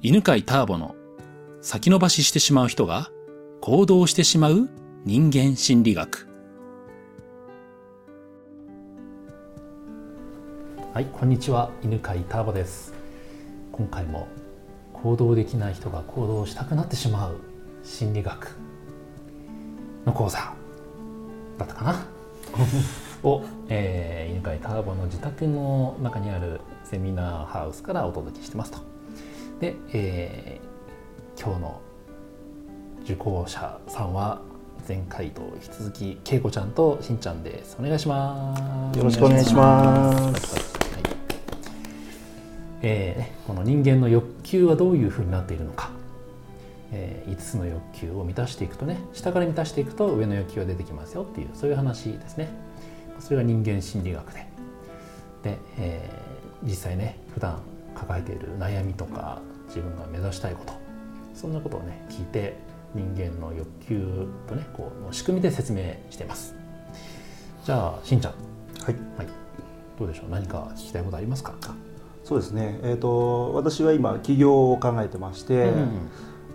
犬飼ターボの先延ばししてしまう人が行動してしまう人間心理学。はい、こんにちは。犬飼ターボです。今回も行動できない人が行動したくなってしまう心理学の講座だったかな？を、えー、犬飼ターボの自宅の中にあるセミナーハウスからお届けしてますと。で、えー今日の受講者さんは前回と引き続きけいこちゃんとしんちゃんです。お願いします。よろしくお願いします。はい。えーねこの人間の欲求はどういうふうになっているのか、え5つの欲求を満たしていくとね下から満たしていくと上の欲求が出てきますよっていうそういう話ですね。それが人間心理学で。で、えー実際ね普段抱えている悩みとか自分が目指したいこと。そんなことをね聞いて人間の欲求とねこうの仕組みで説明しています。じゃあしんちゃん。はい、はい。どうでしょう？何か聞きたいことありますか？そうですね。えっ、と私は今起業を考えてまして、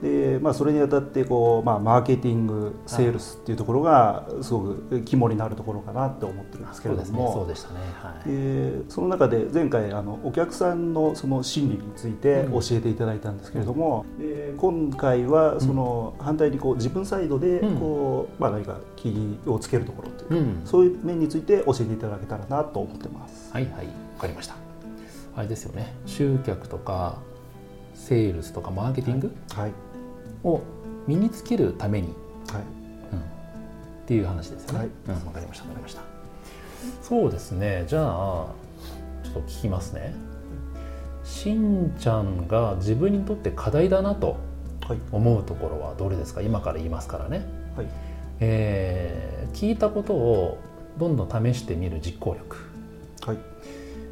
でまあそれにあたってこうまあマーケティング、セールスっていうところがすごく肝になるところかなって思ってるんですけれども、そうでしたね。はい。でその中で前回あのお客さんのその心理についてうん。教えていただいたんですけれども、で今回はその反対にこう自分サイドでうん。こう、まあ何か気をつけるところというか、うん。そういう面について教えていただけたらなと思ってます。はいはい。わかりました。あれですよね。集客とかセールスとかマーケティング？はいを身につけるために、はい。うんっていう話ですよね。はい。うん、わかりましたわかりました。そうですね。じゃあちょっと聞きますね。しんちゃんが自分にとって課題だなとはい。思うところはどれですか？今から言いますからね、はい。えー聞いたことをどんどん試してみる実行力。はい。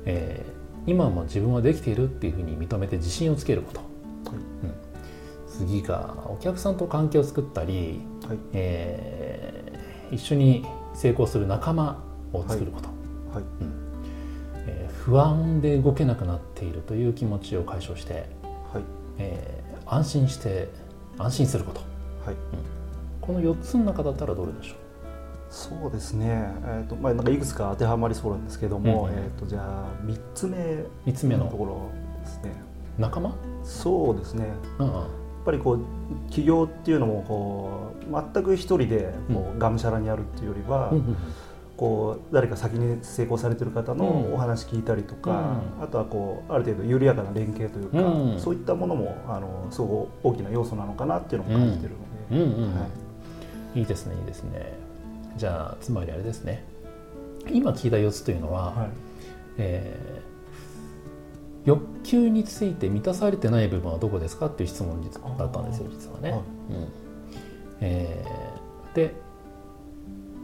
えー今も自分はできているっていうふうに認めて自信をつけること、はい次がお客さんと関係を作ったり、はい。えー一緒に成功する仲間を作ること、はい。えー不安で動けなくなっているという気持ちを解消して、はい。えー安心して安心すること。はい。この4つの中だったらどれでしょそうですね、えーとまあ、なんかいくつか当てはまりそうなんですけども、うんうん。えー、とじゃあ3つ目う3つ目の。のところですね。仲間、そうですね。うんうんぱりこう起業っていうのもこう全く一人でこうがむしゃらにやるっていうよりは、こう誰か先に成功されてる方のうん。お話聞いたりとか、うん。あとはこうある程度緩やかな連携というか、うん。そういったものもあのすごく大きな要素なのかなっていうのも感じてるので、い。いですねいいですね。じゃあつまりあれですね。今聞いた4つというのは、はい。えー欲求について満たされてない部分はどこですかっていう質問だったんですよ実はね。はい。うん。えーで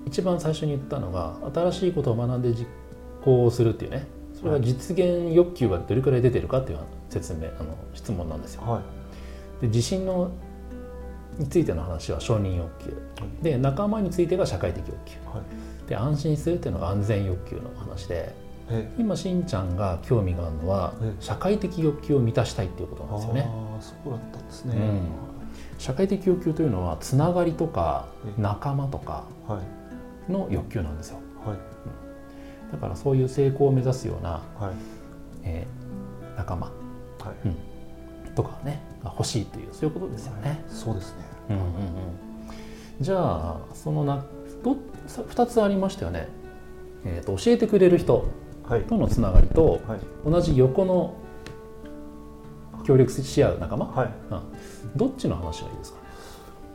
一番最初に言ったのが新しいことを学んで実行するっていうね。それは実現欲求がどれくらい出てるかっていう説明あの質問なんですよ。はい。で自信のについての話は承認欲求。で仲間についてが社会的欲求。はい。で安心するっていうのが安全欲求の話で。え今しんちゃんが興味があるのはええ。社会的欲求を満たしたいっていうことなんですよね。ああそうだったんですね、うん。社会的欲求というのはつながりとかええ。仲間とかはい。の欲求なんですよ。はい。だからそういう成功を目指すような、はい。えー仲間。はい。とかねが欲しいというそういうことですよね。そうですね。うんうんうん。じゃあそのなどさ2つありましたよね、えー、と教えてくれる人。はいとのつながりとはい。同じ横の協力し合う仲間、はい。うん、どっちの話がいいですかね？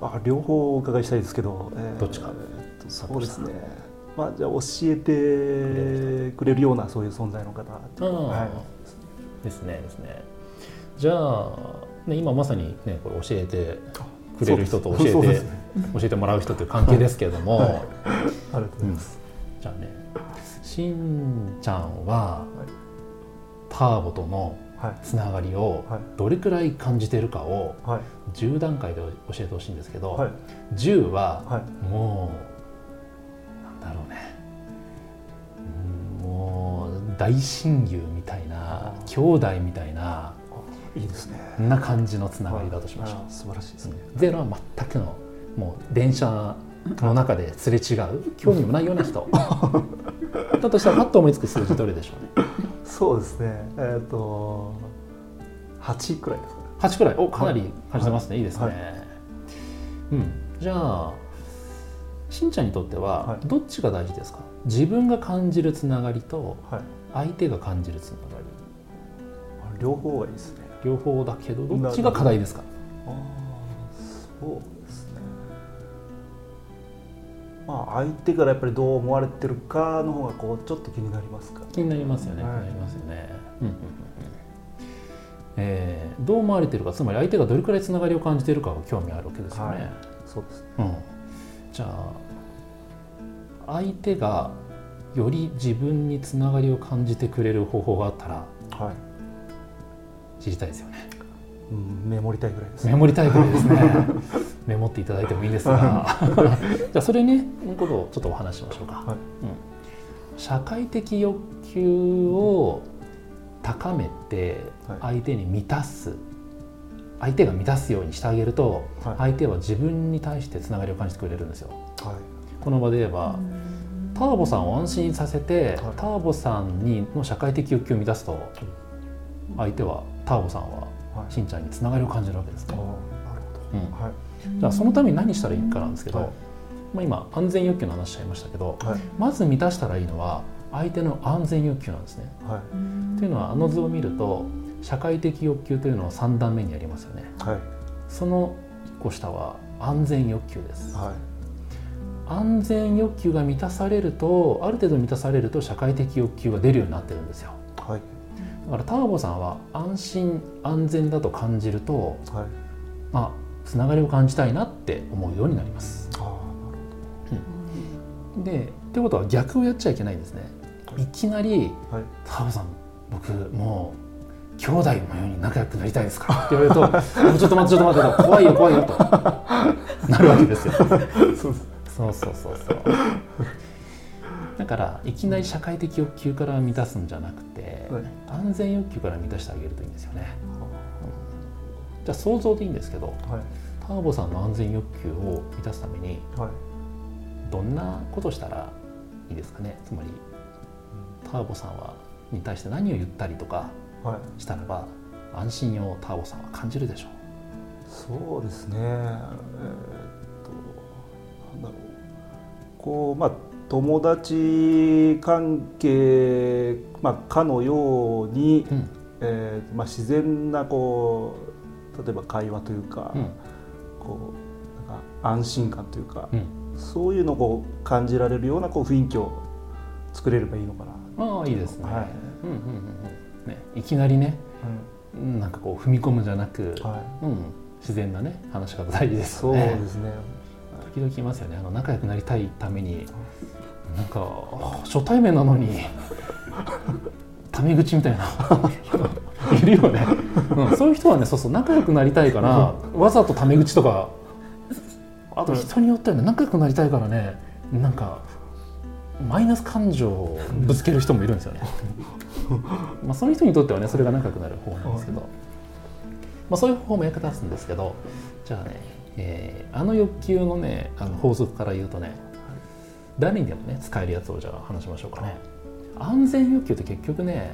あ両方お伺いしたいですけど、えーどっちか。えーとそうですね。まあじゃあ教えてくれるようなそういう存在の方。はい。ですねですね。じゃあ、ね、今まさに、ね、これ教えてくれる人と教えて、ね。教えてもらう人という関係ですけれども、はい。ありがとうございます、じゃあねしんちゃんはターボとのはいつながりをはい。どれくらい感じてるかをはい。10段階で教えてほしいんですけど、はい。10ははい。もうなんだろうね。うんもう大親友みたいな兄弟みたいないいですね。な感じのつながりだとしましょう、あ素晴らしいですね、ゼロは全くのもう電車の中ですれ違う興味もないような人 だとしたらパッと思いつく数字どれでしょうね。そうですね。えっ、と8くらいですかね。8くらい。おかなり感じてますね、い、いですね、はい。うん。じゃあしんちゃんにとってははい。どっちが大事ですか？自分が感じるつながりとはい。相手が感じるつながり。両方がいいですね。両方だけどど。っちが課題ですか？ああそうまあ相手からやっぱりどう思われてるかの方がこうちょっと気になりますか気になりますよね、はい。気になりますよね、うんうんうんうん。えーどう思われてるかつまり相手がどれくらいつながりを感じているかが興味あるわけですよね、はい。そうです。ねうん、じゃあ相手がより自分につながりを感じてくれる方法があったらはい、知りたいですよね。うん、メモりたいぐらいです。メモりたいぐらいですね メモっていただいてもいいですが。じゃあそれねのことをちょっとお話ししましょうか、はい。うん、社会的欲求を高めてはい。相手に満たす、相手が満たすようにしてあげると、はい。相手は自分に対してつながりを感じてくれるんですよ。はい。この場で言えばターボさんを安心させて、はい。ターボさんにの社会的欲求を満たすと相手はターボさんははい。しんちゃんにつながりを感じるわけですね。なるうん。ほどはいじゃあそのために何したらいいかなんですけど、はいまあ、今安全欲求の話しちゃいましたけどはいまず満たしたらいいのは相手の安全欲求なんですね。はいというのはあの図を見ると社会的欲求というのは3段目にありますよね。はいその1個下は安全欲求です。はい安全欲求が満たされるとある程度満たされると社会的欲求が出るようになってるんですよ。はいだからターボさんは安心安全だと感じると、はいまあ、つながりを感じたいなって思うようになります。でってことは逆をやっちゃいけないんですね。いきなりはい「ターボさん僕もう兄弟のように仲良くなりたいですか?」って言われると「ちょっと待ってちょっと待って怖いよ怖いよ」となるわけですよ。そうそうそうそう。だからいきなり社会的欲求から満たすんじゃなくて、はい安全欲求から満たしてあげるといいんですよね。じゃあ想像でいいんですけどはい。ターボさんの安全欲求を満たすためにはい。どんなことしたらいいですかね？つまりターボさんはに対して何を言ったりとかはい。したらば安心をターボさんは感じるでしょそうですね。えーっとなんだろう。こうまあ友達関係、まあ、かのように、う。うん。えーまあ、自然なこう例えば会話というか、うん。こうなんか安心感というか、うん。そういうのを感じられるようなこう雰囲気を作れればいいのかな。ああいいですね。はい。うんうんうんうん。ねいきなりねうん。なんかこう踏み込むんじゃなく、はい。うん、自然なね話し方大事ですそう。ですね。時々いますよね。あの仲良くなりたいためになんかあ初対面なのにタメ口みたいないるよね、うん、そういう人はねそうそう仲良くなりたいからわざとタメ口とかあと人によってはね仲良くなりたいからねなんかマイナス感情をぶつける人もいるんですよね。まあそういう人にとってはねそれが仲良くなる方なんですけど、まあ、そういう方法も役立つんですけどじゃあね、えーあの欲求のねあの法則から言うとね誰にでもね使えるやつをじゃあ話しましょうかね。安全欲求って結局ね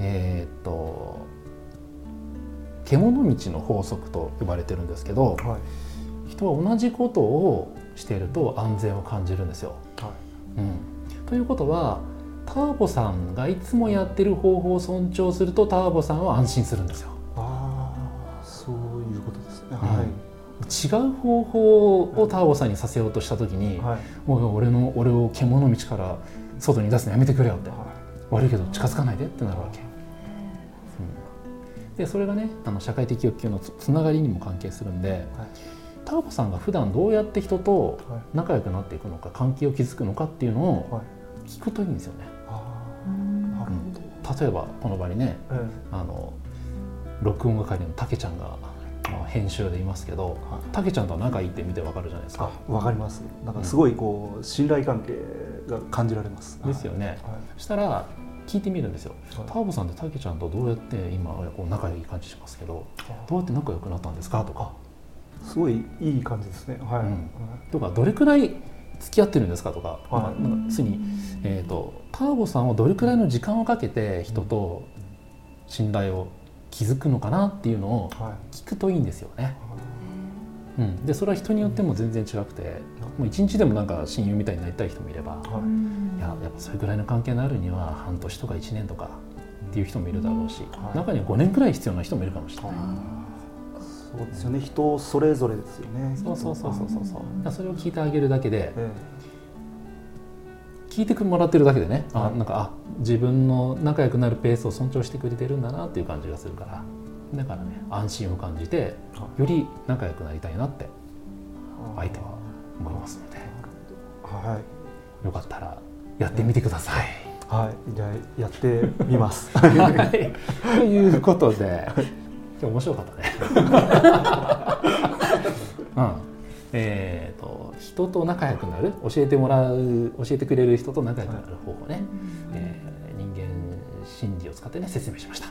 えーっと獣道の法則と呼ばれてるんですけどはい人は同じことをしていると安全を感じるんですよ。はいうん、ということはターボさんがいつもやってる方法を尊重するとターボさんは安心するんですよ。ああそういうことですね。うんはい違う方法をターボさんにさせようとした時にはい「おい俺の俺を獣道から外に出すのやめてくれよ」っては「悪いけど近づかないで」ってなるわけ。うんでそれがねあの社会的欲求のつつながりにも関係するんで、ターボさんが普段どうやって人といはい仲良くなっていくのか関係を築くのかっていうのをはい聞くといいんですよね。ああなるほど。例えばこの場にねえあの録音係のたけちゃんがまあ編集でいますけどえはいたけちゃんとは仲いいって見てわかるじゃないですか。あわかります。なんかすごいこう信頼関係が感じられます。ですよね。はいそしたら聞いてみるんですよ、はい、ターボさんってたけちゃんとどうやって今こう仲いい感じしますけどどうやって仲良くなったんですか？とか。すごいいい感じですね。はい、うん、とかどれくらい付き合ってるんですか？とか,、はい、なんかつに、えーと、ターボさんはどれくらいの時間をかけて人と信頼を築くのかなっていうのを聞くといいんですよね。はいうん、でそれは人によっても全然違くてもう一日でもなんか親友みたいになりたい人もいれば、はい、いややっぱそれぐらいの関係のあるには半年とか1年とかっていう人もいるだろうし、はい、中には5年くらい必要な人もいるかもしれない。そうですよね。人それぞれですよね。そうそうそうそうそうそう。それを聞いてあげるだけで、ええ、聞いてもらってるだけでね、はい、あなんかあ自分の仲良くなるペースを尊重してくれてるんだなっていう感じがするからだからね安心を感じてより仲良くなりたいなって相手は思いますので、はい、よかったらやってみてください。はい、じゃあやってみます。ということで、今日面白かったね。うん、えっ、ー、と人と仲良くなる教えてもらう教えてくれる人と仲良くなる方法ね、はい、えー、人間心理を使ってね説明しました。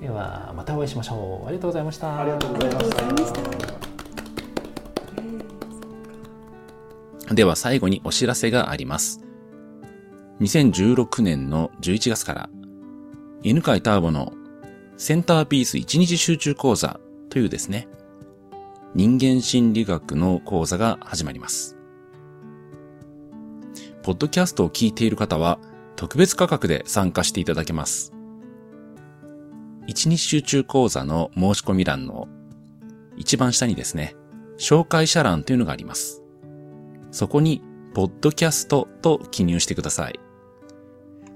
ではまたお会いしましょうありがとうございましたありがとうございましたでは最後にお知らせがあります2016年の11月から犬飼ターボのセンターピース1日集中講座というですね人間心理学の講座が始まります。ポッドキャストを聞いている方は特別価格で参加していただけます。一日集中講座の申し込み欄の一番下にですね、紹介者欄というのがあります。そこに、ポッドキャストと記入してください。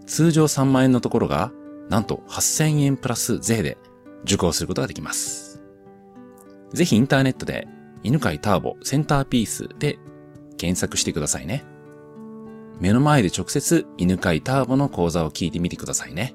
通常3万円のところが、なんと8000円プラス税で受講することができます。ぜひインターネットで、犬飼ターボセンターピースで検索してくださいね。目の前で直接犬飼ターボの講座を聞いてみてくださいね。